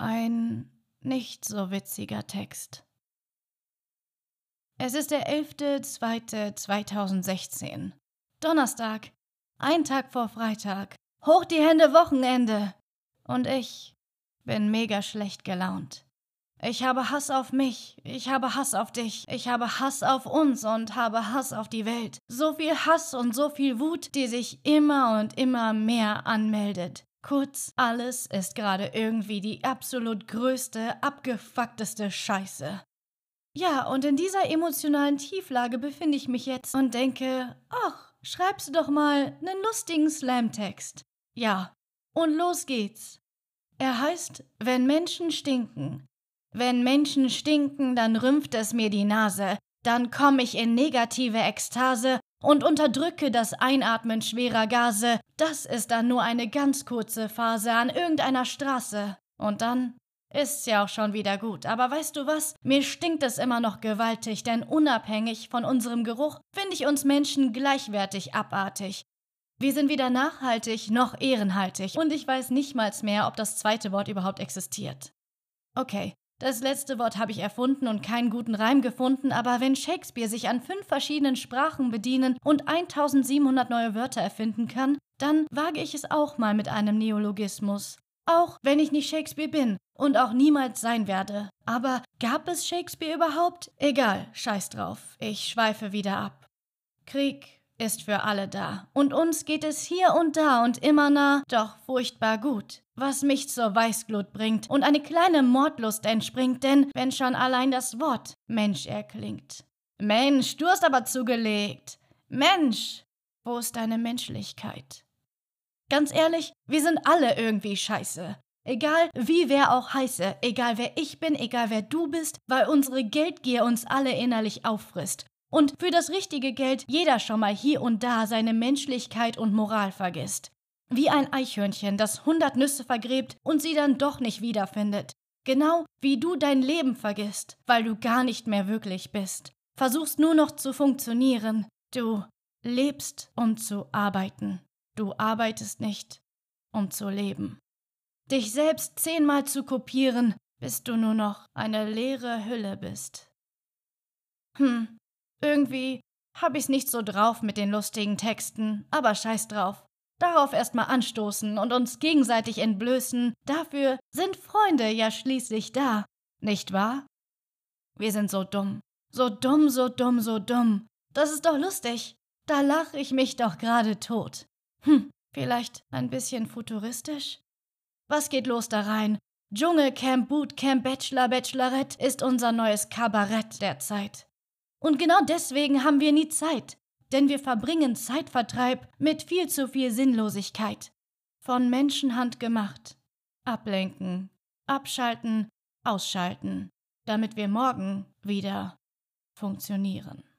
Ein nicht so witziger Text. Es ist der 11.02.2016. Donnerstag. Ein Tag vor Freitag. Hoch die Hände Wochenende. Und ich bin mega schlecht gelaunt. Ich habe Hass auf mich, ich habe Hass auf dich, ich habe Hass auf uns und habe Hass auf die Welt. So viel Hass und so viel Wut, die sich immer und immer mehr anmeldet. Kurz, alles ist gerade irgendwie die absolut größte, abgefuckteste Scheiße. Ja, und in dieser emotionalen Tieflage befinde ich mich jetzt und denke, ach, schreibst du doch mal einen lustigen Slamtext. Ja, und los geht's. Er heißt, wenn Menschen stinken, wenn Menschen stinken, dann rümpft es mir die Nase, dann komme ich in negative Ekstase und unterdrücke das Einatmen schwerer Gase. Das ist dann nur eine ganz kurze Phase an irgendeiner Straße. Und dann ist's ja auch schon wieder gut. Aber weißt du was? Mir stinkt es immer noch gewaltig, denn unabhängig von unserem Geruch finde ich uns Menschen gleichwertig abartig. Wir sind weder nachhaltig noch ehrenhaltig und ich weiß nicht mal mehr, ob das zweite Wort überhaupt existiert. Okay, das letzte Wort habe ich erfunden und keinen guten Reim gefunden, aber wenn Shakespeare sich an fünf verschiedenen Sprachen bedienen und 1700 neue Wörter erfinden kann, dann wage ich es auch mal mit einem Neologismus. Auch wenn ich nicht Shakespeare bin und auch niemals sein werde. Aber gab es Shakespeare überhaupt? Egal, scheiß drauf. Ich schweife wieder ab. Krieg, ist für alle da. Und uns geht es hier und da und immer nah, doch furchtbar gut. Was mich zur Weißglut bringt und eine kleine Mordlust entspringt, denn wenn schon allein das Wort Mensch erklingt. Mensch, du hast aber zugelegt. Mensch, wo ist deine Menschlichkeit? Ganz ehrlich, wir sind alle irgendwie scheiße. Egal wie wer auch heiße, egal wer ich bin, egal wer du bist, weil unsere Geldgier uns alle innerlich auffrisst und für das richtige Geld jeder schon mal hier und da seine Menschlichkeit und Moral vergisst. Wie ein Eichhörnchen, das hundert Nüsse vergräbt und sie dann doch nicht wiederfindet. Genau wie du dein Leben vergisst, weil du gar nicht mehr wirklich bist. Versuchst nur noch zu funktionieren. Du lebst, um zu arbeiten. Du arbeitest nicht, um zu leben. Dich selbst zehnmal zu kopieren, bis du nur noch eine leere Hülle bist. Hm, irgendwie hab ich's nicht so drauf mit den lustigen Texten, aber scheiß drauf. Darauf erstmal anstoßen und uns gegenseitig entblößen, dafür sind Freunde ja schließlich da, nicht wahr? Wir sind so dumm, so dumm, so dumm, so dumm. Das ist doch lustig. Da lach ich mich doch gerade tot. Hm, vielleicht ein bisschen futuristisch? Was geht los da rein? Dschungelcamp, Bootcamp, Bachelor, Bachelorette ist unser neues Kabarett der Zeit. Und genau deswegen haben wir nie Zeit, denn wir verbringen Zeitvertreib mit viel zu viel Sinnlosigkeit. Von Menschenhand gemacht. Ablenken, abschalten, ausschalten, damit wir morgen wieder funktionieren.